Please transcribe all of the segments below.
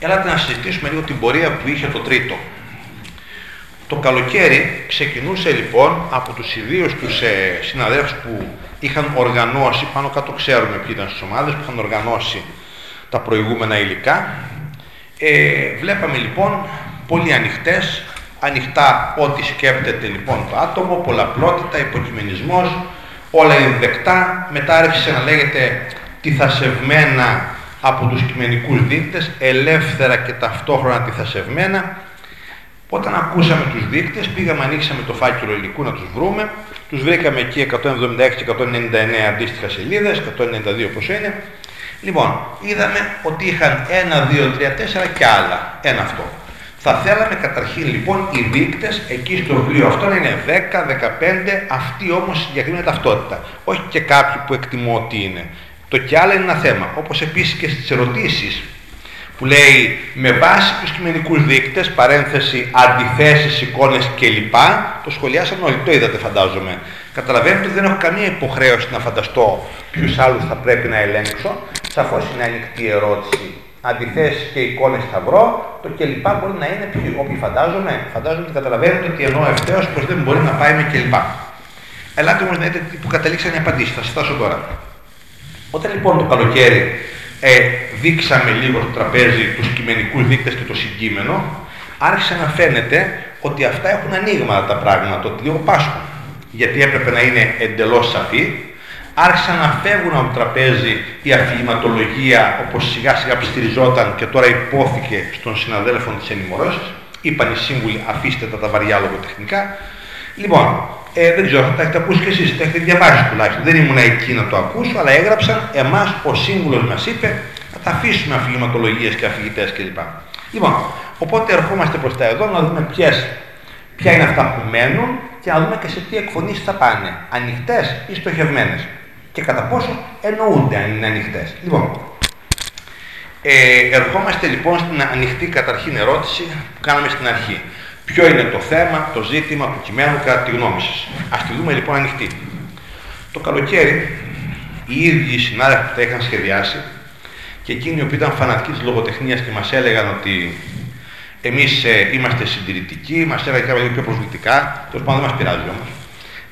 Έλατε να συζητήσουμε λίγο την πορεία που είχε το τρίτο. Το καλοκαίρι ξεκινούσε λοιπόν από τους ιδίους τους ε, συναδέλφους που είχαν οργανώσει, πάνω κάτω ξέρουμε ποιοι ήταν στις ομάδες, που είχαν οργανώσει τα προηγούμενα υλικά. Ε, βλέπαμε λοιπόν πολύ ανοιχτές, ανοιχτά ό,τι σκέπτεται λοιπόν το άτομο, πολλαπλότητα, υποκειμενισμός, όλα είναι δεκτά, μετά άρχισε να λέγεται τυθασευμένα από τους κειμενικούς δείκτες, ελεύθερα και ταυτόχρονα τυθασευμένα. Όταν ακούσαμε τους δείκτες, πήγαμε, ανοίξαμε το φάκελο υλικού να τους βρούμε, τους βρήκαμε εκεί 176 και 199 αντίστοιχα σελίδες, 192 πόσο είναι. Λοιπόν, είδαμε ότι είχαν 1, 2, 3, 4 και άλλα. Ένα αυτό. Θα θέλαμε καταρχήν λοιπόν οι δείκτες εκεί στο βιβλίο αυτό να είναι 10, 15, αυτή όμως συγκεκριμένη ταυτότητα. Όχι και κάποιοι που εκτιμώ ότι είναι. Το κι άλλο είναι ένα θέμα. Όπως επίσης και στις ερωτήσεις που λέει με βάση τους κειμενικούς δείκτες, παρένθεση, αντιθέσεις, εικόνες κλπ. Το σχολιάσαμε όλοι, το είδατε φαντάζομαι. Καταλαβαίνετε ότι δεν έχω καμία υποχρέωση να φανταστώ ποιους άλλους θα πρέπει να ελέγξω. Σαφώς είναι ανοιχτή ερώτηση αντιθέσεις και εικόνες θα βρω, το κλπ. μπορεί να είναι ποιοι, όποιοι φαντάζομαι, φαντάζομαι ότι καταλαβαίνετε ότι εννοώ ευθέως πως δεν μπορεί να πάει με κλπ. Ελάτε όμως να δείτε που καταλήξαν οι απαντήσεις, θα σας φτάσω τώρα. Όταν λοιπόν το καλοκαίρι ε, δείξαμε λίγο στο τραπέζι τους κειμενικούς δείκτες και το συγκείμενο, άρχισε να φαίνεται ότι αυτά έχουν ανοίγματα τα πράγματα, ότι λίγο πάσχουν. Γιατί έπρεπε να είναι εντελώς σαφή, άρχισαν να φεύγουν από το τραπέζι η αφηγηματολογία όπως σιγά σιγά ψηριζόταν και τώρα υπόθηκε στον συναδέλφων της ενημερώσεις. Είπαν οι σύμβουλοι αφήστε τα τα βαριά λογοτεχνικά. Λοιπόν, ε, δεν ξέρω, θα τα έχετε ακούσει κι εσείς, τα έχετε διαβάσει τουλάχιστον. Δεν ήμουν εκεί να το ακούσω, αλλά έγραψαν εμάς ο σύμβουλος μας είπε να τα αφήσουμε αφηγηματολογίες και αφηγητές κλπ. Λοιπόν, οπότε ερχόμαστε προς τα εδώ να δούμε ποιες, ποια είναι αυτά που μένουν και να δούμε και σε τι εκφωνήσεις θα πάνε, ανοιχτές ή στοχευμένες και κατά πόσο εννοούνται αν είναι ανοιχτές. Λοιπόν, ε, ερχόμαστε λοιπόν στην ανοιχτή καταρχήν ερώτηση που κάναμε στην αρχή. Ποιο είναι το θέμα, το ζήτημα του κειμένου κατά τη γνώμη σας. Α τη δούμε λοιπόν ανοιχτή. Το καλοκαίρι οι ίδιοι οι συνάδελφοι που τα είχαν σχεδιάσει και εκείνοι που ήταν φανατικοί της λογοτεχνίας και μας έλεγαν ότι εμείς ε, είμαστε συντηρητικοί, μας έλεγαν λίγο πιο προσβλητικά, τέλος πάντων δεν μας πειράζει όμως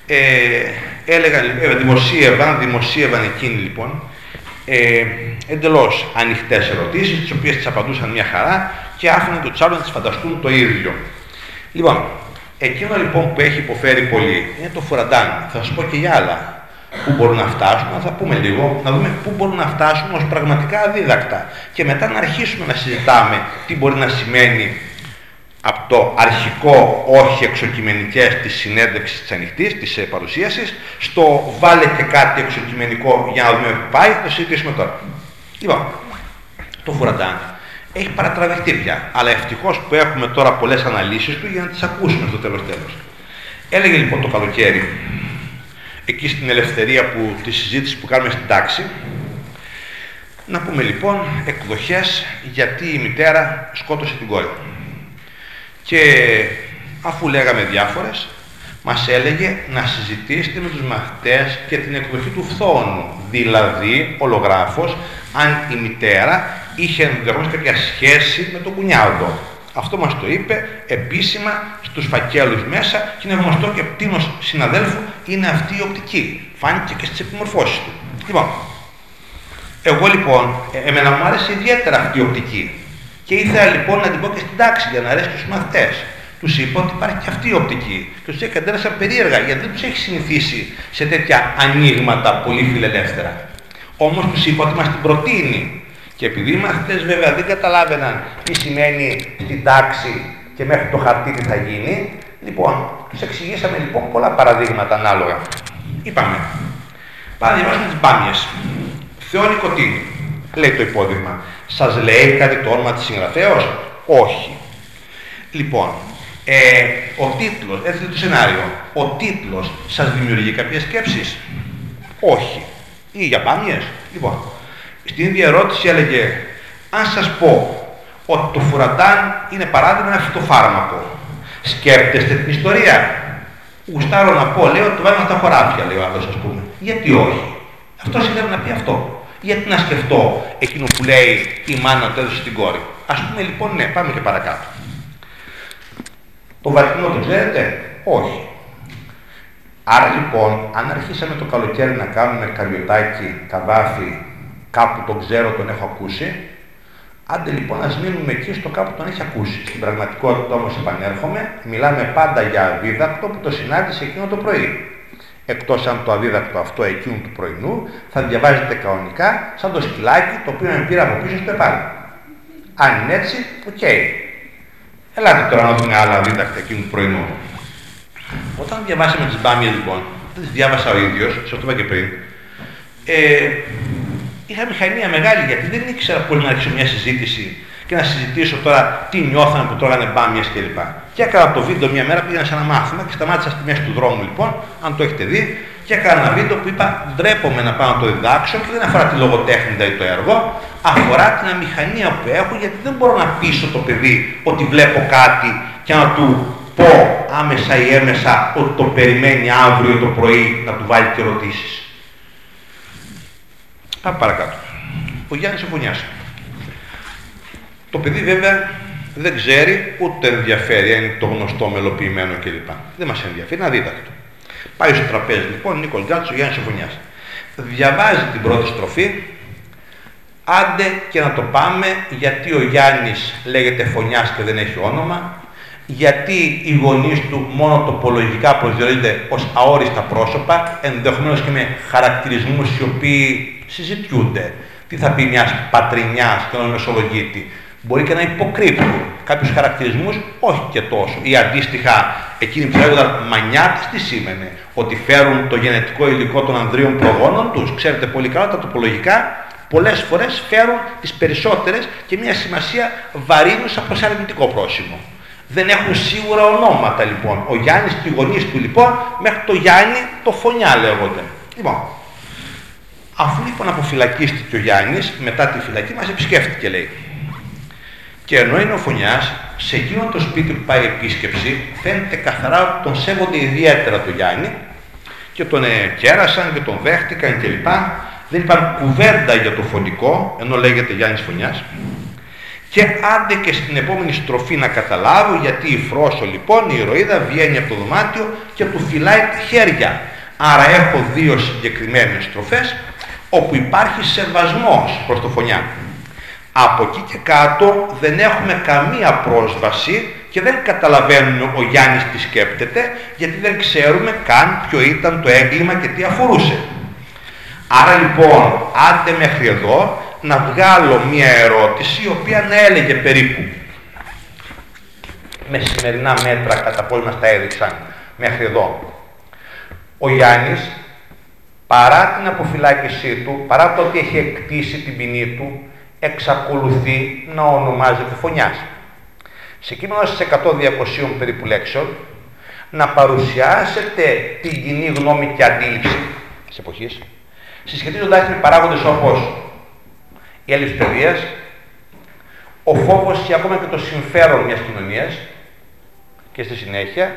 ε, έλεγαν, ε, δημοσίευαν, δημοσίευαν εκείνοι λοιπόν ε, εντελώς ανοιχτές ερωτήσεις, τις οποίες τις απαντούσαν μια χαρά και άφηναν το τσάλο να τις φανταστούν το ίδιο. Λοιπόν, εκείνο λοιπόν που έχει υποφέρει πολύ είναι το φουραντάν. Θα σας πω και για άλλα πού μπορούν να φτάσουν, θα πούμε λίγο, να δούμε πού μπορούν να φτάσουν ως πραγματικά αδίδακτα και μετά να αρχίσουμε να συζητάμε τι μπορεί να σημαίνει από το αρχικό όχι εξοκειμενικές της συνέντευξης της ανοιχτής, της ε, παρουσίασης, στο βάλε και κάτι εξοκειμενικό για να δούμε που πάει, το συζητήσουμε τώρα. Λοιπόν, το Φουραντάν έχει παρατραβηχτεί πια, αλλά ευτυχώς που έχουμε τώρα πολλές αναλύσεις του για να τις ακούσουμε στο τέλος τέλος. Έλεγε λοιπόν το καλοκαίρι, εκεί στην ελευθερία που, τη συζήτηση που κάνουμε στην τάξη, να πούμε λοιπόν εκδοχές γιατί η μητέρα σκότωσε την κόρη. Και αφού λέγαμε διάφορες, μας έλεγε να συζητήσετε με τους μαθητές και την εκδοχή του φθόνου. Δηλαδή, ο λογράφος, αν η μητέρα είχε ενδεχομένως κάποια σχέση με τον κουνιάδο. Αυτό μας το είπε επίσημα στους φακέλους μέσα και είναι γνωστό και πτήνος συναδέλφου είναι αυτή η οπτική. Φάνηκε και στις επιμορφώσεις του. Λοιπόν, εγώ λοιπόν, ε, εμένα μου άρεσε ιδιαίτερα αυτή η οπτική. Και ήθελα λοιπόν να την πω και στην τάξη για να αρέσει και στους μαθητές. Τους είπα ότι υπάρχει και αυτή η οπτική. Τους έκανα περίεργα γιατί δεν τους έχει συνηθίσει σε τέτοια ανοίγματα πολύ φιλελεύθερα. Όμως τους είπα ότι μας την προτείνει. Και επειδή οι μαθητέ βέβαια δεν καταλάβαιναν τι σημαίνει στην τάξη και μέχρι το χαρτί τι θα γίνει, λοιπόν, τους εξηγήσαμε λοιπόν πολλά παραδείγματα ανάλογα. Είπαμε, πάμε να τι μπάμιε. Θεό νοικοτήνη, λέει το υπόδειγμα. Σας λέει κάτι το όνομα της συγγραφέως. Όχι. Λοιπόν, ε, ο τίτλος, έτσι το σενάριο, ο τίτλος σας δημιουργεί κάποιες σκέψεις; Όχι. Ή για πάμιες. Λοιπόν, στην ίδια ερώτηση έλεγε, αν σας πω ότι το φουραντάν είναι παράδειγμα ένα φυτοφάρμακο, σκέπτεστε την ιστορία. Γουστάρω να πω, λέω, το βάλουμε στα χωράφια, λέει ο άλλος, ας πούμε. Γιατί όχι; Αυτό ήθελε να πει αυτό. Γιατί να σκεφτώ εκείνο που λέει η μάνα του έδωσε την κόρη. Ας πούμε λοιπόν, ναι, πάμε και παρακάτω. Το βαθμό το ξέρετε, όχι. Άρα λοιπόν, αν αρχίσαμε το καλοκαίρι να κάνουμε Καρυωτάκη, Καβάφη, κάπου τον ξέρω, τον έχω ακούσει, άντε λοιπόν ας μείνουμε εκεί στο κάπου τον έχει ακούσει. Στην πραγματικότητα όμως επανέρχομαι, μιλάμε πάντα για αδίδακτο που το συνάντησε εκείνο το πρωί. Εκτός αν το αδίδακτο αυτό εκείνου του πρωινού θα διαβάζετε κανονικά σαν το σκυλάκι το οποίο με πήρε από πίσω στο επάνω. Αν είναι έτσι, OK. Okay. Ελάτε τώρα να δούμε άλλα αδίδακτα εκείνου του πρωινού. Όταν διαβάσαμε τις μπάμιες λοιπόν, δεν τις διάβασα ο ίδιος, σε αυτό είπα και πριν, ε, είχα μηχανία μεγάλη γιατί δεν ήξερα πώς να αρχίσω μια συζήτηση και να συζητήσω τώρα τι νιώθανε που τρώγανε μπάμιες κλπ. Και έκανα το βίντεο μια μέρα πήγαινα σε ένα μάθημα και σταμάτησα στη μέση του δρόμου λοιπόν, αν το έχετε δει, και έκανα ένα βίντεο που είπα ντρέπομαι να πάω να το διδάξω και δεν αφορά τη λογοτέχνη ή το έργο, αφορά την αμηχανία που έχω γιατί δεν μπορώ να πείσω το παιδί ότι βλέπω κάτι και να του πω άμεσα ή έμεσα ότι το περιμένει αύριο το πρωί να του βάλει και ερωτήσεις. Πάμε παρακάτω. Ο Γιάννης Εφωνιάς. Το παιδί βέβαια δεν ξέρει ούτε ενδιαφέρει αν είναι το γνωστό μελοποιημένο κλπ. Δεν μας ενδιαφέρει, να δείτε αυτό. Πάει στο τραπέζι λοιπόν, Νίκολ Γκάτσο, Γιάννης Εφωνιάς. Διαβάζει την πρώτη στροφή, άντε και να το πάμε γιατί ο Γιάννης λέγεται Φωνιάς και δεν έχει όνομα, γιατί οι γονείς του μόνο τοπολογικά προσδιορίζονται ως αόριστα πρόσωπα, ενδεχομένως και με χαρακτηρισμούς οι οποίοι συζητιούνται. Τι θα πει μιας πατρινιάς και ενός μεσολογίτη. Μπορεί και να υποκρύπτουν κάποιους χαρακτηρισμούς, όχι και τόσο. Ή αντίστοιχα, εκείνοι που λέγονταν μανιάτες, τι σήμαινε; Ότι φέρουν το γενετικό υλικό των ανδρίων προγόνων τους. Ξέρετε πολύ καλά, τα τοπολογικά πολλές φορές φέρουν τις περισσότερες και μια σημασία βαρύνουσα προς αρνητικό πρόσημο. Δεν έχουν σίγουρα ονόματα λοιπόν. Ο Γιάννης και οι γονείς του λοιπόν μέχρι το Γιάννη το φωνιά λέγονται. Λοιπόν, αφού λοιπόν αποφυλακίστηκε ο Γιάννης, μετά τη φυλακή μας επισκέφτηκε λέει. Και ενώ είναι ο φωνιάς, σε εκείνο το σπίτι που πάει επίσκεψη, φαίνεται καθαρά ότι τον σέβονται ιδιαίτερα το Γιάννη και τον ε, κέρασαν και τον δέχτηκαν κλπ. Δεν είπαν κουβέντα για το φωνικό, ενώ λέγεται Γιάννης Φωνιάς. Και άντε και στην επόμενη στροφή να καταλάβω γιατί η Φρόσο λοιπόν, η ηρωίδα, βγαίνει από το δωμάτιο και του φυλάει τα χέρια. Άρα έχω δύο συγκεκριμένες στροφές όπου υπάρχει σεβασμός προς το φωνιά. Από εκεί και κάτω δεν έχουμε καμία πρόσβαση και δεν καταλαβαίνουμε ο Γιάννης τι σκέπτεται γιατί δεν ξέρουμε καν ποιο ήταν το έγκλημα και τι αφορούσε. Άρα λοιπόν, άντε μέχρι εδώ να βγάλω μία ερώτηση η οποία να έλεγε περίπου με σημερινά μέτρα κατά πώς μας τα έδειξαν μέχρι εδώ. Ο Γιάννης, παρά την αποφυλάκησή του, παρά το ότι έχει εκτίσει την ποινή του, εξακολουθεί να ονομάζεται φωνιάς. Σε κείμενο στις 100-200 περίπου λέξεων, να παρουσιάσετε την κοινή γνώμη και αντίληψη της εποχής, συσχετίζοντάς με παράγοντες όπως η έλλειψη παιδείας, ο φόβος και ακόμα και το συμφέρον μιας κοινωνίας και στη συνέχεια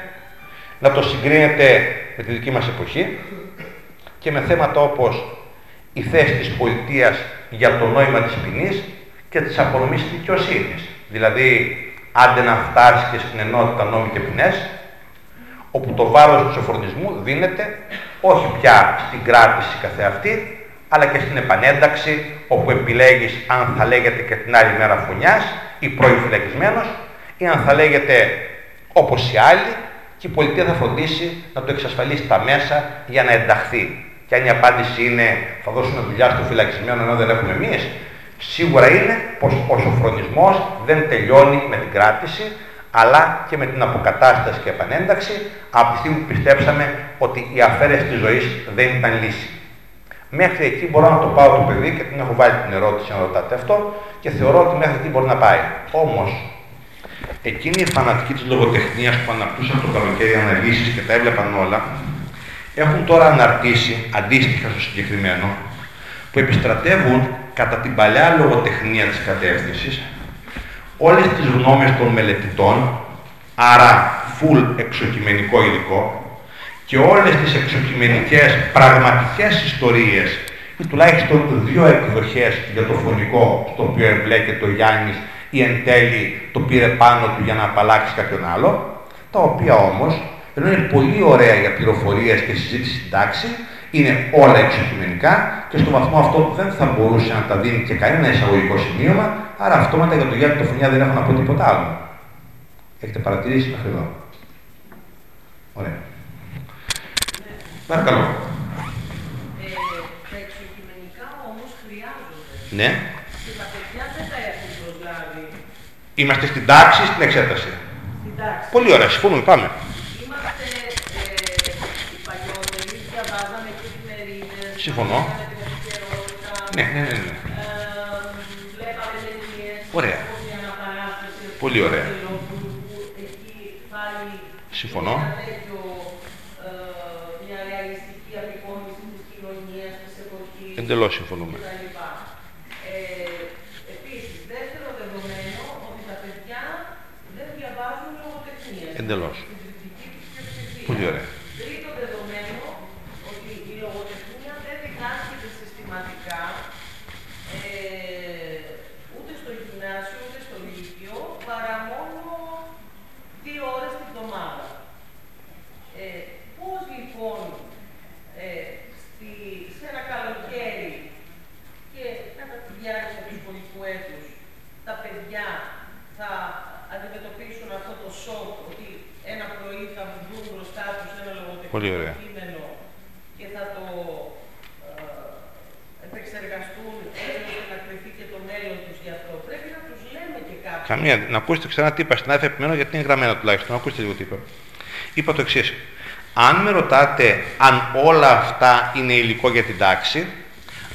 να το συγκρίνετε με τη δική μας εποχή και με θέματα όπως η θέση της πολιτείας για το νόημα της ποινής και της απονομής της δικαιοσύνης. Δηλαδή, άντε να φτάσεις και στην ενότητα νόμοι και ποινές, όπου το βάρος του σοφορνισμού δίνεται όχι πια στην κράτηση καθεαυτή, αλλά και στην επανένταξη, όπου επιλέγεις αν θα λέγεται και την άλλη μέρα φωνιάς ή πρώην φυλακισμένος, ή αν θα λέγεται όπως οι άλλοι, και η πολιτεία θα φροντίσει να το εξασφαλίσει τα μέσα για να ενταχθεί. Και αν η απάντηση είναι θα δώσουμε δουλειά στο φυλακισμένο ενώ δεν έχουμε εμείς, σίγουρα είναι πως ο σοφρονισμός δεν τελειώνει με την κράτηση, αλλά και με την αποκατάσταση και επανένταξη από τη στιγμή που πιστέψαμε ότι η αφαίρεση της ζωής δεν ήταν λύση. Μέχρι εκεί μπορώ να το πάω το παιδί και την έχω βάλει την ερώτηση να ρωτάτε αυτό και θεωρώ ότι μέχρι εκεί μπορεί να πάει. Όμως, εκείνοι οι φανατικοί της λογοτεχνίας που αναπτούσαν το καλοκαίρι αναλύσεις και τα έβλεπαν όλα, έχουν τώρα αναρτήσει, αντίστοιχα στο συγκεκριμένο, που επιστρατεύουν κατά την παλιά λογοτεχνία της κατεύθυνσης όλες τις γνώμες των μελετητών, άρα full εξοκειμενικό υλικό, και όλες τις εξοκειμενικές πραγματικές ιστορίες ή τουλάχιστον δύο εκδοχές για το φωνικό στο οποίο εμπλέκεται ο Γιάννης ή εν τέλει το πήρε πάνω του για να απαλλάξει κάποιον άλλο, τα οποία όμως, ενώ είναι πολύ ωραία για πληροφορίες και συζήτηση στην τάξη, είναι όλα εξοκειμενικά και στο βαθμό αυτό δεν θα μπορούσε να τα δίνει και κανένα εισαγωγικό σημείωμα, άρα αυτόματα για το Γιάννη το Φωνιά δεν έχω να πω τίποτα άλλο. Έχετε παρατηρήσει μέχρι εδώ. Ωραία. Παρακαλώ. Ε, τα εξοκειμενικά όμως χρειάζονται. Ναι. Και τα παιδιά δεν τα έχουν προσλάβει Είμαστε στην τάξη, στην εξέταση. στην τάξη. Πολύ ωραία, συμφωνούμε, πάμε. Είμαστε ε, οι παλιότεροι, διαβάζαμε και εφημερίδες, Συμφωνώ. μάθαμε την επικαιρότητα, Ναι, ναι, ναι. ναι. ε, βλέπαμε ταινίες, Ωραία. όπως η αναπαράσταση, Πολύ ωραία. του Βελόπουλου, που εκεί πάλι Συμφωνώ. ένα τέτοιο, ε, μια ρεαλιστική απεικόνιση της κοινωνίας, της εποχής, Εντελώς συμφωνούμε. κτλ. Ε, επίσης, δεύτερο δεδομένο ότι τα παιδιά δεν διαβάζουν λογοτεχνία. Εντελώς. Στην κριτική τους πλειοψηφία. Πολύ ωραία. Τρίτο δεδομένο ότι η λογοτεχνία δεν διδάσκεται συστηματικά ε, ούτε στο γυμνάσιο ούτε στο λύκειο παρά μόνο δύο ώρες την εβδομάδα. Ε, πώς λοιπόν ε, στη, σε ένα καλοκαίρι και κατά τη διάρκεια του σχολικού έτους τα παιδιά θα αντιμετωπίσουν αυτό το σοκ ότι ένα πρωί θα βγουν μπροστά τους ένα Πολύ λογοτεχνικό ωραία. κείμενο και θα το ε, επεξεργαστούν έτσι ώστε να κρυφτεί και το μέλλον τους γι' αυτό. Πρέπει να τους λέμε και κάτι. Καμία. Να ακούσετε ξανά τι είπα στην άδεια επιμένω γιατί είναι γραμμένο τουλάχιστον. Να ακούσετε λίγο τι είπα. Είπα το εξής. Αν με ρωτάτε αν όλα αυτά είναι υλικό για την τάξη,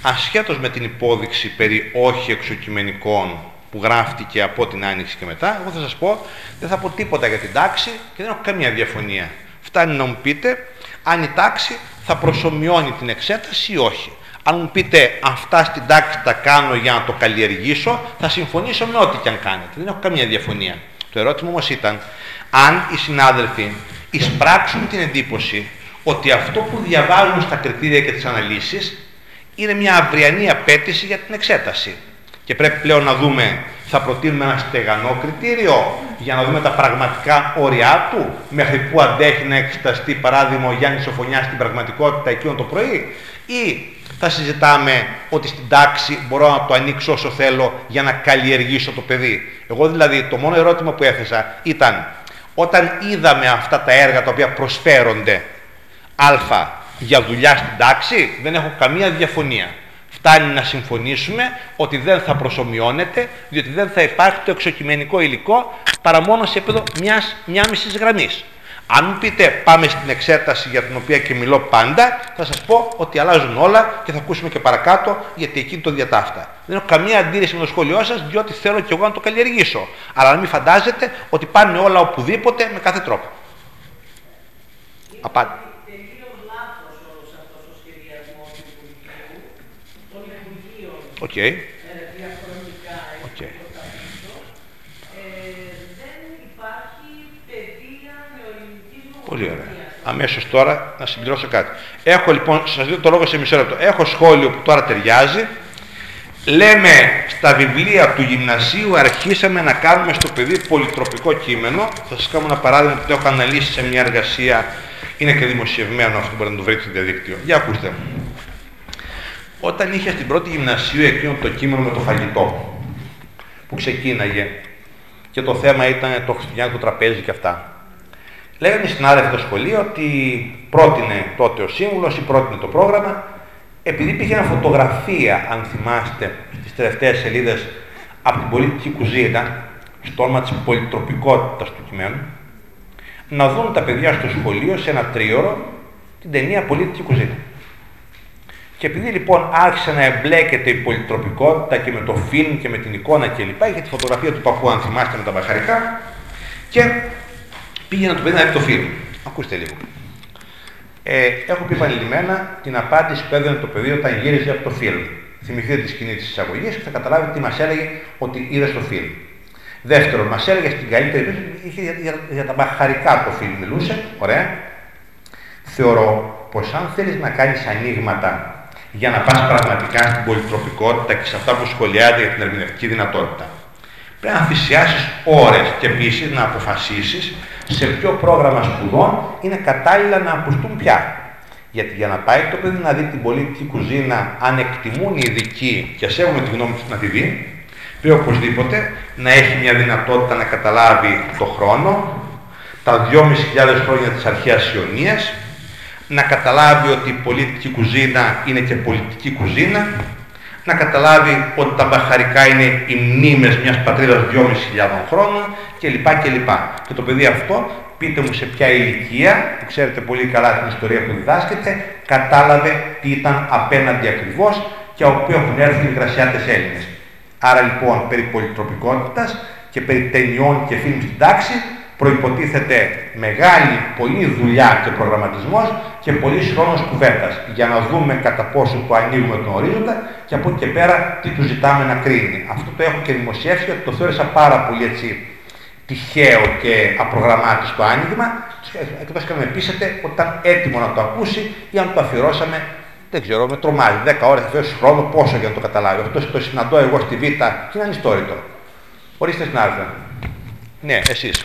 ασχέτως με την υπόδειξη περί όχι εξοκειμενικών που γράφτηκε από την Άνοιξη και μετά, εγώ θα σας πω, δεν θα πω τίποτα για την τάξη και δεν έχω καμία διαφωνία. Φτάνει να μου πείτε αν η τάξη θα προσωμιώνει την εξέταση ή όχι. Αν μου πείτε αυτά στην τάξη τα κάνω για να το καλλιεργήσω, θα συμφωνήσω με ό,τι και αν κάνετε. Δεν έχω καμία διαφωνία. Το ερώτημα όμως ήταν αν οι συνάδελφοι εισπράξουν την εντύπωση ότι αυτό που διαβάζουν στα κριτήρια και τις αναλύσεις είναι μια αυριανή απέτηση για την εξέταση. Και πρέπει πλέον να δούμε, θα προτείνουμε ένα στεγανό κριτήριο για να δούμε τα πραγματικά όρια του, μέχρι που αντέχει να εξεταστεί παράδειγμα ο Γιάννης Σοφωνιάς στην πραγματικότητα εκείνο το πρωί, ή θα συζητάμε ότι στην τάξη μπορώ να το ανοίξω όσο θέλω για να καλλιεργήσω το παιδί. Εγώ δηλαδή το μόνο ερώτημα που έθεσα ήταν όταν είδαμε αυτά τα έργα τα οποία προσφέρονται α για δουλειά στην τάξη δεν έχω καμία διαφωνία. Φτάνει να συμφωνήσουμε ότι δεν θα προσωμιώνεται, διότι δεν θα υπάρχει το εξοκειμενικό υλικό παρά μόνο σε επίπεδο μιας, μια μισής γραμμής. Αν μου πείτε πάμε στην εξέταση για την οποία και μιλώ πάντα, θα σας πω ότι αλλάζουν όλα και θα ακούσουμε και παρακάτω γιατί εκεί το διατάφτα. Δεν έχω καμία αντίρρηση με το σχόλιο σας, διότι θέλω και εγώ να το καλλιεργήσω. Αλλά να μην φαντάζετε ότι πάνε όλα οπουδήποτε με κάθε τρόπο. Απάτη. Τελείως λάθος όλος αυτός ο σχεδιασμός του Υπουργείου, των Υπουργείων Οκ. ε, διαχρονικά έτσι Οκ. προς τα πίσω. Ε, δεν υπάρχει παιδεία νεοελληνικής Πολύ ωραία. λογοτεχνίας. Αμέσως τώρα να συμπληρώσω κάτι. Έχω λοιπόν, σας δίνω το λόγο σε μισό λεπτό. Έχω σχόλιο που τώρα ταιριάζει. Λέμε στα βιβλία του γυμνασίου αρχίσαμε να κάνουμε στο παιδί πολυτροπικό κείμενο. Θα σας κάνω ένα παράδειγμα που το έχω αναλύσει σε μια εργασία. Είναι και δημοσιευμένο αυτό, μπορείτε να το βρείτε στο διαδίκτυο. Για ακούστε. Όταν είχε στην πρώτη γυμνασίου εκείνο το κείμενο με το φαγητό που ξεκίναγε και το θέμα ήταν το χριστουγεννιάτικο τραπέζι και αυτά. Λέγανε οι συνάδελφοι στο σχολείο ότι πρότεινε τότε ο σύμβουλος ή πρότεινε το πρόγραμμα επειδή υπήρχε ένα φωτογραφία, αν θυμάστε, στις τελευταίες σελίδες από την πολιτική κουζίνα, στο όνομα της πολυτροπικότητας του κειμένου, να δουν τα παιδιά στο σχολείο σε ένα τρίωρο την ταινία Πολίτικη κουζίνα. Και επειδή λοιπόν άρχισε να εμπλέκεται η πολυτροπικότητα και με το φιλμ και με την εικόνα κλπ. Είχε τη φωτογραφία του παππού, αν θυμάστε, με τα μπαχαρικά και πήγαινε το παιδί να δει το φιλμ. Ακούστε λίγο. Ε, έχω πει επανειλημμένα την απάντηση που έδινε το παιδί όταν γύριζε από το φιλμ. Θυμηθείτε τη σκηνή της εισαγωγής και θα καταλάβετε τι μας έλεγε ότι είδε στο φιλμ. Δεύτερον, μας έλεγε στην καλύτερη περίπτωση, είχε για, για, για τα μπαχαρικά το φιλμ μιλούσε, ωραία. Θεωρώ πως αν θέλεις να κάνεις ανοίγματα για να πας πραγματικά στην πολυτροπικότητα και σε αυτά που σχολιάζεται για την ερμηνευτική δυνατότητα. Πρέπει να θυσιάσεις ώρες και επίσης να αποφασίσεις σε ποιο πρόγραμμα σπουδών είναι κατάλληλα να ακουστούν πια. Γιατί για να πάει το παιδί να δει την πολιτική κουζίνα, αν εκτιμούν οι ειδικοί και σέβομαι τη γνώμη τους να τη δει, πρέπει οπωσδήποτε να έχει μια δυνατότητα να καταλάβει το χρόνο, τα 2.500 χρόνια της αρχαίας Ιωνίας, να καταλάβει ότι η πολιτική κουζίνα είναι και πολιτική κουζίνα, να καταλάβει ότι τα μπαχαρικά είναι οι μνήμες μιας πατρίδας 2.500 χρόνων κλπ. κλπ. Και το παιδί αυτό, πείτε μου σε ποια ηλικία, που ξέρετε πολύ καλά την ιστορία που διδάσκεται, κατάλαβε τι ήταν απέναντι ακριβώς και από οποίο έχουν έρθει οι γρασιάτες Έλληνες. Άρα λοιπόν περί πολυτροπικότητας και περί ταινιών και φιλμ στην τάξη προϋποτίθεται μεγάλη, πολλή δουλειά και προγραμματισμός και πολύ χρόνος κουβέντας για να δούμε κατά πόσο το ανοίγουμε τον ορίζοντα και από εκεί και πέρα τι του ζητάμε να κρίνει. Αυτό το έχω και δημοσιεύσει γιατί το θεώρησα πάρα πολύ έτσι τυχαίο και απρογραμμάτιστο άνοιγμα εκτός και να με πείσετε ότι ήταν έτοιμο να το ακούσει ή αν το αφιερώσαμε δεν ξέρω, με τρομάζει. 10 ώρες θα αφιερώσει χρόνο, πόσο για να το καταλάβει. Αυτό το συναντώ εγώ στη Β και είναι ανιστόρητο. Ορίστε συνάδελφε. Ναι, εσείς.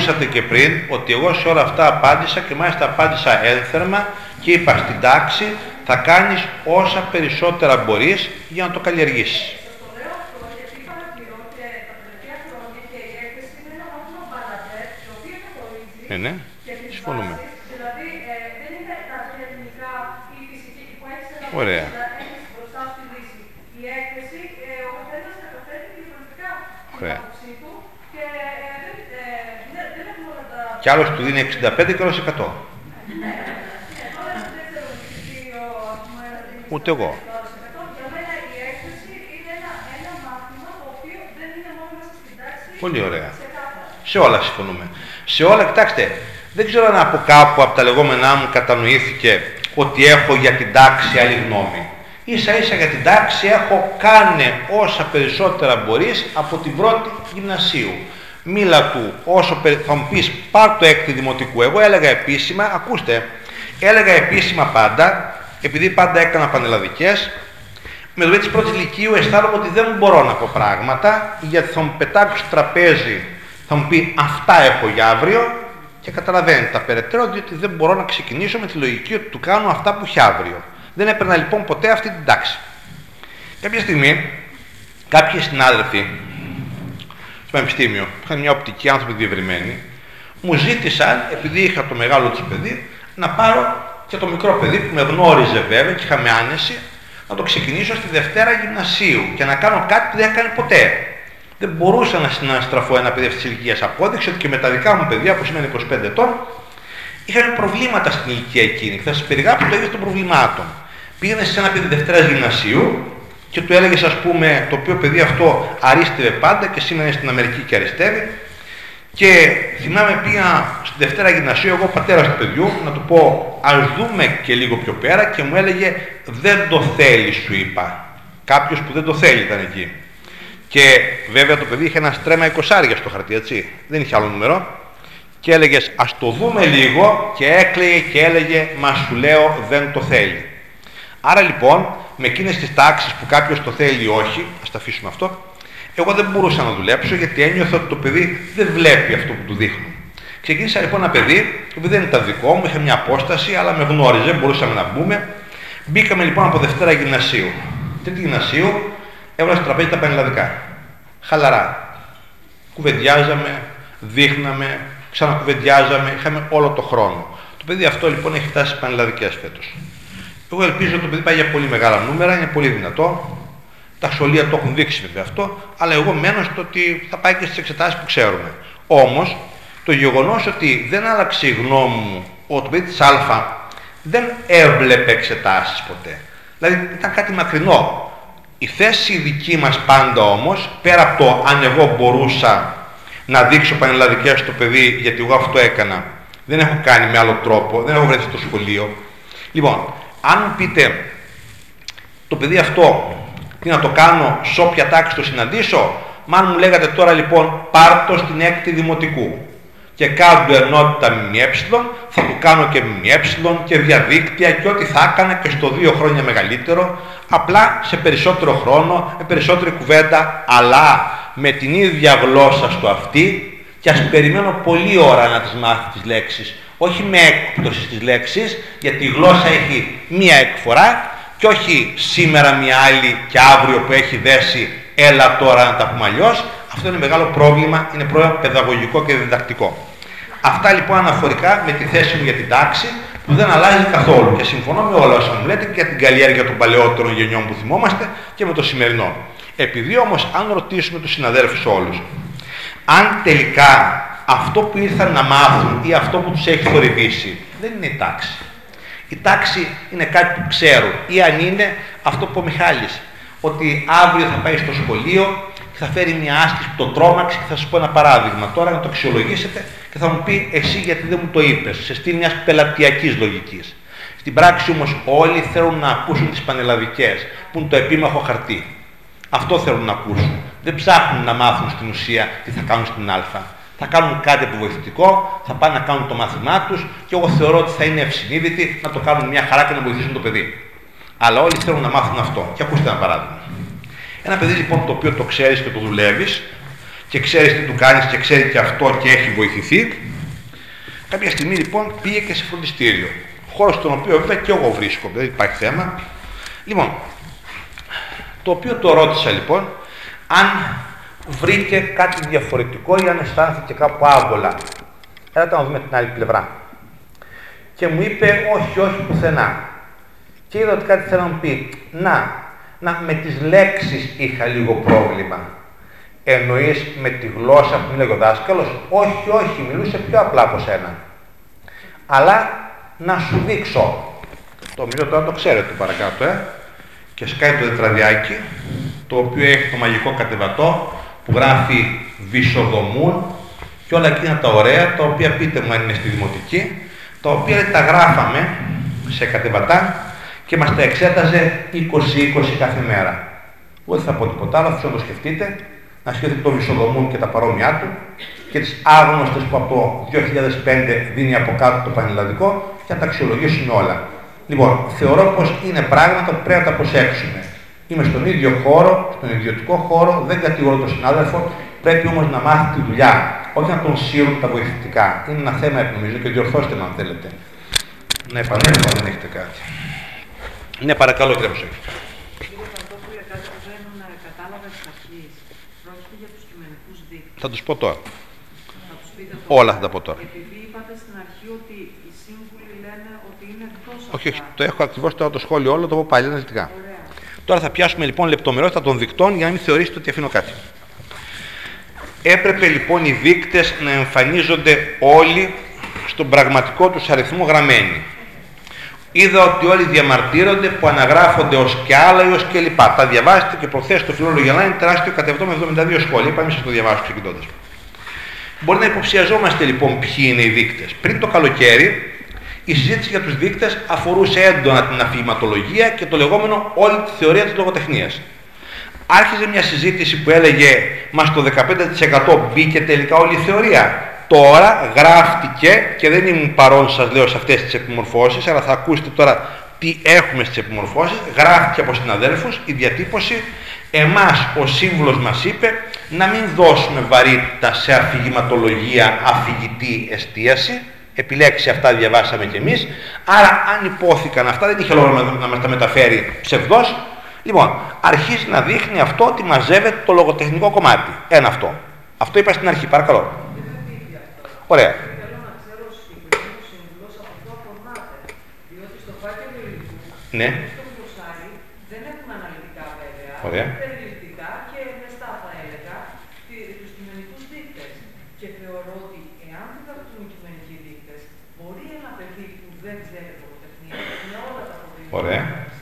ακούσατε και πριν ότι εγώ σε όλα αυτά απάντησα και μάλιστα απάντησα ένθερμα και είπα στην τάξη θα κάνεις όσα περισσότερα μπορείς για να το καλλιεργήσεις. Ναι, ναι, συμφωνούμε. Ωραία. Ωραία. Κι άλλος του δίνει 65 και άλλος 100. Ούτε εγώ. Πολύ ωραία. Σε όλα συμφωνούμε. Σε όλα, κοιτάξτε, δεν ξέρω αν από κάπου από τα λεγόμενά μου κατανοήθηκε ότι έχω για την τάξη άλλη γνώμη. Ίσα ίσα για την τάξη έχω κάνει όσα περισσότερα μπορείς από την πρώτη γυμνασίου μίλα του όσο θα μου πεις πάρ το έκτη δημοτικού. Εγώ έλεγα επίσημα, ακούστε, έλεγα επίσημα πάντα, επειδή πάντα έκανα πανελλαδικές, με το της πρώτης ηλικίου αισθάνομαι ότι δεν μπορώ να πω πράγματα, γιατί θα μου πετάξει στο τραπέζι, θα μου πει αυτά έχω για αύριο και καταλαβαίνετε τα περαιτέρω, διότι δεν μπορώ να ξεκινήσω με τη λογική ότι του κάνω αυτά που έχει αύριο. Δεν έπαιρνα λοιπόν ποτέ αυτή την τάξη. Κάποια στιγμή, κάποιοι συνάδελφοι στο Πανεπιστήμιο, που είχαν μια οπτική άνθρωποι διευρυμένοι, μου ζήτησαν, επειδή είχα το μεγάλο τους παιδί, να πάρω και το μικρό παιδί που με γνώριζε βέβαια και είχαμε άνεση, να το ξεκινήσω στη Δευτέρα Γυμνασίου και να κάνω κάτι που δεν έκανε ποτέ. Δεν μπορούσα να συναστραφώ ένα παιδί αυτής της ηλικίας. Απόδειξε ότι και με τα δικά μου παιδιά, που σημαίνει 25 ετών, είχαν προβλήματα στην ηλικία εκείνη. Και θα σας περιγράψω το ίδιο των προβλημάτων. Πήγαινε σε ένα παιδί Δευτέρας Γυμνασίου και του έλεγες, ας πούμε, το οποίο παιδί αυτό αρίστευε πάντα και σήμερα είναι στην Αμερική και αριστεύει. Και θυμάμαι πήγα στη Δευτέρα Γυμνασίου, εγώ πατέρας του παιδιού, να του πω ας δούμε και λίγο πιο πέρα και μου έλεγε δεν το θέλεις σου είπα. Κάποιος που δεν το θέλει ήταν εκεί. Και βέβαια το παιδί είχε ένα στρέμμα 20 στο χαρτί, έτσι. Δεν είχε άλλο νούμερο. Και έλεγες ας το δούμε λίγο και έκλαιγε και έλεγε μα σου λέω δεν το θέλει. Άρα λοιπόν με εκείνες τις τάξεις που κάποιος το θέλει ή όχι, ας τα αφήσουμε αυτό, εγώ δεν μπορούσα να δουλέψω γιατί ένιωθα ότι το παιδί δεν βλέπει αυτό που του δείχνω. Ξεκίνησα λοιπόν ένα παιδί, το οποίο δεν ήταν δικό μου, είχε μια απόσταση, αλλά με γνώριζε, μπορούσαμε να μπούμε. Μπήκαμε λοιπόν από Δευτέρα Γυμνασίου. Τρίτη Γυμνασίου έβαλα στο τραπέζι τα πανελλαδικά. Χαλαρά. Κουβεντιάζαμε, δείχναμε, ξανακουβεντιάζαμε, είχαμε όλο το χρόνο. Το παιδί αυτό λοιπόν έχει φτάσει στις πανελλαδικές φέτος. Εγώ ελπίζω ότι το παιδί πάει για πολύ μεγάλα νούμερα, είναι πολύ δυνατό. Τα σχολεία το έχουν δείξει βέβαια αυτό, αλλά εγώ μένω στο ότι θα πάει και στις εξετάσεις που ξέρουμε. Όμως, το γεγονός ότι δεν άλλαξε η γνώμη μου ότι το παιδί της Α δεν έβλεπε εξετάσεις ποτέ. Δηλαδή ήταν κάτι μακρινό. Η θέση δική μας πάντα όμως, πέρα από το αν εγώ μπορούσα να δείξω πανελλαδικές στο παιδί, γιατί εγώ αυτό έκανα, δεν έχω κάνει με άλλο τρόπο, δεν έχω βρεθεί στο σχολείο. Λοιπόν, αν πείτε το παιδί αυτό τι να το κάνω, σε όποια τάξη το συναντήσω, μα αν μου λέγατε τώρα λοιπόν πάρτο στην έκτη δημοτικού και κάνω ενότητα ΜΜΕ, θα του κάνω και ΜΜΕ και διαδίκτυα και ό,τι θα έκανα και στο δύο χρόνια μεγαλύτερο, απλά σε περισσότερο χρόνο, με περισσότερη κουβέντα, αλλά με την ίδια γλώσσα στο αυτή και ας περιμένω πολλή ώρα να τις μάθει τις λέξεις. Όχι με έκπτωση στις λέξεις, γιατί η γλώσσα έχει μία εκφορά και όχι σήμερα μία άλλη και αύριο που έχει δέσει έλα τώρα να τα πούμε αλλιώς. Αυτό είναι μεγάλο πρόβλημα, είναι πρόβλημα παιδαγωγικό και διδακτικό. Αυτά λοιπόν αναφορικά με τη θέση μου για την τάξη που δεν αλλάζει καθόλου και συμφωνώ με όλα όσα μου λέτε και για την καλλιέργεια των παλαιότερων γενιών που θυμόμαστε και με το σημερινό. Επειδή όμως αν ρωτήσουμε τους συναδέλφους όλους αν τελικά αυτό που ήρθαν να μάθουν ή αυτό που τους έχει θορυβήσει δεν είναι η τάξη. Η τάξη είναι κάτι που ξέρουν ή αν είναι αυτό που ο Μιχάλης ότι αύριο θα πάει στο σχολείο θα φέρει μια άσκηση που το τρόμαξε και θα σα πω ένα παράδειγμα. Τώρα να το αξιολογήσετε και θα μου πει εσύ γιατί δεν μου το είπες, σε στυλ μιας πελατειακής λογικής. Στην πράξη όμως όλοι θέλουν να ακούσουν τις πανελλαδικές, που είναι το επίμαχο χαρτί. Αυτό θέλουν να ακούσουν. Δεν ψάχνουν να μάθουν στην ουσία τι θα κάνουν στην Α. Θα κάνουν κάτι αποβοηθητικό, θα πάνε να κάνουν το μάθημά τους και εγώ θεωρώ ότι θα είναι ευσυνείδητοι να το κάνουν μια χαρά και να βοηθήσουν το παιδί. Αλλά όλοι θέλουν να μάθουν αυτό. Και ακούστε ένα παράδειγμα. Ένα παιδί λοιπόν το οποίο το ξέρεις και το δουλεύεις και ξέρεις τι του κάνεις και ξέρει και αυτό και έχει βοηθηθεί, κάποια στιγμή λοιπόν πήγε και σε φροντιστήριο. Χώρος στον οποίο βέβαια και εγώ βρίσκομαι, δεν υπάρχει θέμα. Λοιπόν, το οποίο το ρώτησα λοιπόν αν βρήκε κάτι διαφορετικό ή αν αισθάνθηκε κάπου άβολα. Έλα να δούμε την άλλη πλευρά. Και μου είπε όχι, όχι πουθενά. Και είδα ότι κάτι θέλω να μου πει. Να, να με τις λέξεις είχα λίγο πρόβλημα. Εννοείς με τη γλώσσα που μιλάει ο δάσκαλος. Όχι, όχι, μιλούσε πιο απλά από σένα. Αλλά να σου δείξω. Το μιλώ τώρα το ξέρετε παρακάτω, ε. Και σκάει το τετραδιάκι, το οποίο έχει το μαγικό κατεβατό, που γράφει βυσοδομούν και όλα εκείνα τα ωραία, τα οποία πείτε μου αν είναι στη δημοτική, τα οποία τα γράφαμε σε κατεβατά και μας τα εξέταζε 20-20 κάθε μέρα. Εγώ δεν θα πω τίποτα άλλο, θα το σκεφτείτε, να σκεφτείτε το Βυσοδομούν και τα παρόμοιά του και τις άγνωστες που από το 2005 δίνει από κάτω το πανελλαδικό και να τα αξιολογήσουμε όλα. Λοιπόν, θεωρώ πως είναι πράγματα που πρέπει να τα προσέξουμε. Είμαι στον ίδιο χώρο, στον ιδιωτικό χώρο, δεν κατηγορώ τον συνάδελφο, πρέπει όμως να μάθει τη δουλειά, όχι να τον σύρουν τα βοηθητικά. Είναι ένα θέμα, νομίζω, και διορθώστε με αν θέλετε. Να επανέλθω αν δεν έχετε κάτι. Ναι, παρακαλώ κύριε Μουσάκη. Κύριε Παντόπουλε, κάτι που δεν κατάλαβα εξ αρχής. Πρόκειται για τους κειμενικούς δείκτες. Θα τους πω τώρα. Θα τους πείτε τώρα. Όλα θα τα πω τώρα. Επειδή είπατε στην αρχή ότι οι σύμβουλοι λένε ότι είναι εκτός Όχι, όχι, το έχω ακριβώς τώρα το σχόλιο όλο, το πω πάλι αναλυτικά. Ωραία. Τώρα θα πιάσουμε λοιπόν λεπτομερότητα των δικτών για να μην θεωρήσετε ότι αφήνω κάτι. Έπρεπε λοιπόν οι δείκτες να εμφανίζονται όλοι στον πραγματικό τους αριθμό γραμμένοι. Είδα ότι όλοι διαμαρτύρονται που αναγράφονται ως και άλλα ή ως και λοιπά. Τα διαβάζετε και προθέσετε το φιλόλογο για να είναι τεράστιο κατεβατό με 72 σχόλια. Είπαμε σας το διαβάσω ξεκινώντας. Μπορεί να υποψιαζόμαστε λοιπόν ποιοι είναι οι δείκτες. Πριν το καλοκαίρι η συζήτηση για τους δείκτες αφορούσε έντονα την αφηγηματολογία και το λεγόμενο όλη τη θεωρία της λογοτεχνίας. Άρχιζε μια συζήτηση που έλεγε «Μας στο 15% μπήκε τελικά όλη η θεωρία». Τώρα γράφτηκε και δεν ήμουν παρόν σας λέω σε αυτές τις επιμορφώσεις, αλλά θα ακούσετε τώρα τι έχουμε στις επιμορφώσεις. Γράφτηκε από συναδέλφους η διατύπωση εμάς ο σύμβουλος μας είπε να μην δώσουμε βαρύτητα σε αφηγηματολογία αφηγητή εστίαση, επιλέξει αυτά διαβάσαμε κι εμείς. Άρα αν υπόθηκαν αυτά δεν είχε λόγο να μας τα μεταφέρει ψευδός. Λοιπόν, αρχίζει να δείχνει αυτό ότι μαζεύεται το λογοτεχνικό κομμάτι. Ένα αυτό. Αυτό είπα στην αρχή, παρακαλώ. Ωραία. Θέλω να ξέρω ο συγκεκριμένο σύμβουλο από αυτό απορμάται. Διότι στο φάκελο υλικού Ναι. στο γλωσσάρι δεν έχουν αναλυτικά βέβαια. Ωραία. Περιληπτικά και μεστά θα έλεγα του κειμενικού δείκτε. Και θεωρώ ότι εάν δεν γραφτούν κειμενικοί δείκτε, μπορεί ένα παιδί που δεν ξέρει λογοτεχνία με όλα τα προβλήματα Ωραία. που έχει,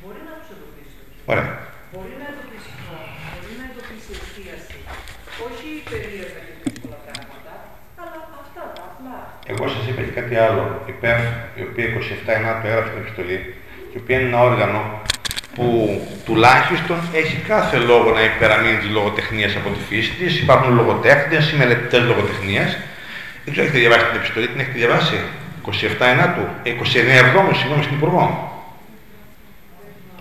μπορεί να τους εντοπίσει το κείμενο. Ωραία. Μπορεί να εντοπίσει χρόνο, μπορεί να εντοπίσει εστίαση. Όχι περίεργα και δύσκολα πράγματα, αλλά αυτά τα απλά. Εγώ σας είπα και κάτι άλλο. Η ΠΕΦ, η οποία 27 Ενά το έγραψε στην επιστολή, και η οποία είναι ένα όργανο που τουλάχιστον έχει κάθε λόγο να υπεραμείνει τη λογοτεχνίας από τη φύση της. Υπάρχουν λογοτέχνες ή μελετητές λογοτεχνίας. Δεν ξέρω, έχετε διαβάσει την επιστολή, την έχετε διαβάσει; 27 Ενάτου, ε, 29 Εβδόμους, συγγνώμη, στην Υπουργό.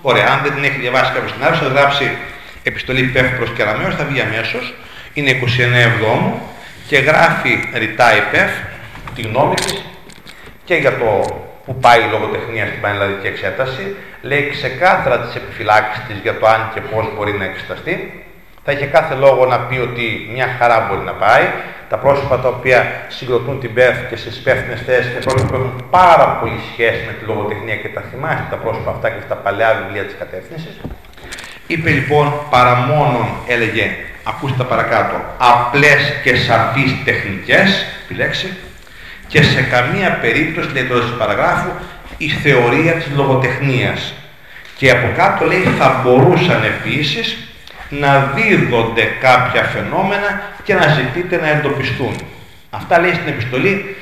Ωραία, αν δεν την έχει διαβάσει κάποιος στην άλλη, θα γράψει επιστολή ΠΕΦ προς Κεραμαίο, θα βγει αμέσως. Είναι 29 Εβδόμου και γράφει ρητά η ΠΕΦ τη γνώμη της και για το που πάει η λογοτεχνία στην πανελλαδική εξέταση. Λέει ξεκάθαρα τις επιφυλάξεις της για το αν και πώς μπορεί να εξεταστεί. Θα είχε κάθε λόγο να πει ότι μια χαρά μπορεί να πάει. Τα πρόσωπα τα οποία συγκροτούν την ΠΕΦ και στις υπεύθυνε θέσεις είναι πρόσωπα που έχουν πάρα πολύ σχέση με τη λογοτεχνία και τα θυμάστε τα πρόσωπα αυτά και στα παλιά βιβλία της κατεύθυνσης. Είπε λοιπόν παρά μόνον, έλεγε, ακούστε τα παρακάτω, απλές και σαφείς τεχνικές, επιλέξει, και σε καμία περίπτωση, λέει τώρα της παραγράφου, η θεωρία της λογοτεχνίας. Και από κάτω λέει θα μπορούσαν επίσης να δίδονται κάποια φαινόμενα και να ζητείτε να εντοπιστούν. Αυτά λέει στην επιστολή.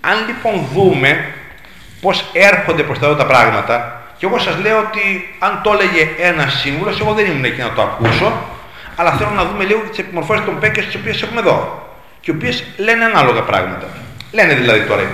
Αν λοιπόν δούμε πώς έρχονται προς τα εδώ τα πράγματα, και εγώ σας λέω ότι αν το έλεγε ένας σύμβουλος, εγώ δεν ήμουν εκεί να το ακούσω, αλλά θέλω να δούμε λίγο τις επιμορφώσεις των ΠΕΚΕΣ τις οποίες έχουμε εδώ, και οι οποίες λένε ανάλογα πράγματα. Λένε δηλαδή τώρα οι